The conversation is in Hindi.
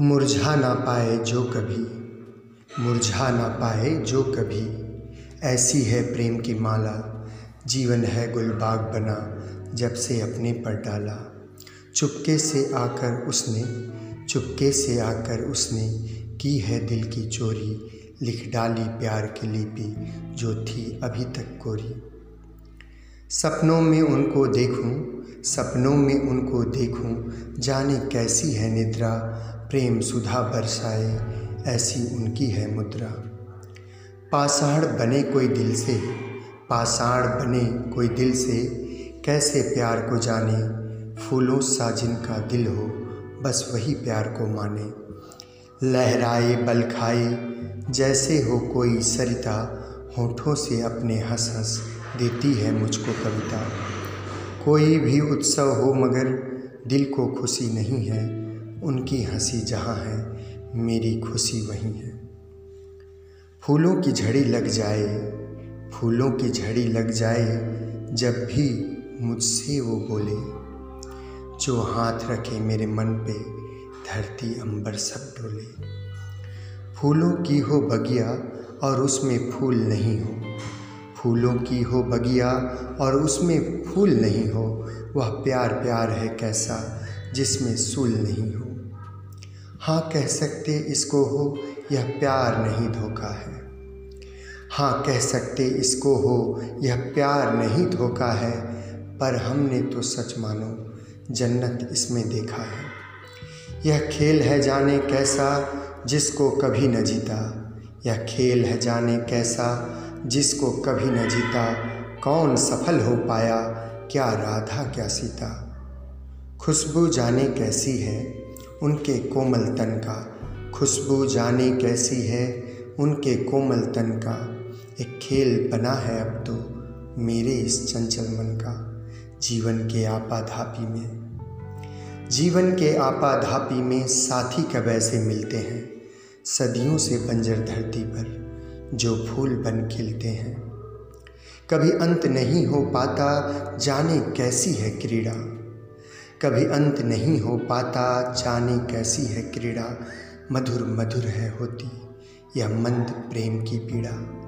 मुरझा ना पाए जो कभी। मुरझा ना पाए जो कभी। ऐसी है प्रेम की माला, जीवन है गुलबाग बना, जब से अपने पर डाला। चुपके से आकर उसने, चुपके से आकर उसने की है दिल की चोरी, लिख डाली प्यार की लिपि जो थी अभी तक कोरी। सपनों में उनको देखूँ, सपनों में उनको देखूँ, जाने कैसी है निद्रा प्रेम सुधा बरसाए, ऐसी उनकी है मुद्रा। पाषाण बने कोई दिल से, पाषाण बने कोई दिल से, कैसे प्यार को जाने, फूलों सा जिनका दिल हो, बस वही प्यार को माने। लहराए, बल खाए, जैसे हो कोई सरिता, होठों से अपने हंस हंस देती है मुझको कविता। कोई भी उत्सव हो मगर दिल को खुशी नहीं है उनकी हँसी जहाँ है, मेरी खुशी वहीं है। फूलों की झड़ी लग जाए, फूलों की झड़ी लग जाए, जब भी मुझसे वो बोले, जो हाथ रखे मेरे मन पे, धरती अंबर सब डोले। फूलों की हो बगिया और उसमें फूल नहीं हो। फूलों की हो बगिया और उसमें फूल नहीं हो, वह प्यार प्यार है कैसा, जिसमें सूल नहीं हो। हाँ कह सकते इसको हो, यह प्यार नहीं धोखा है। हाँ कह सकते इसको हो, यह प्यार नहीं धोखा है, पर हमने तो सच मानो, जन्नत इसमें देखा है। यह खेल है जाने कैसा, जिसको कभी न जीता। यह खेल है जाने कैसा, जिसको कभी न जीता। कौन सफल हो पाया, क्या राधा क्या सीता। खुशबू जाने कैसी है उनके कोमल तन का। खुशबू जाने कैसी है उनके कोमल तन का। एक खेल बना है अब तो मेरे इस चंचल मन का। जीवन के आपाधापी में। जीवन के आपाधापी में साथी कब ऐसे मिलते हैं? सदियों से बंजर धरती पर जो फूल बन खिलते हैं। कभी अंत नहीं हो पाता जाने कैसी है क्रीड़ा। कभी अंत नहीं हो पाता। जाने कैसी है क्रीड़ा? मधुर मधुर है होती। यह मंद प्रेम की पीड़ा।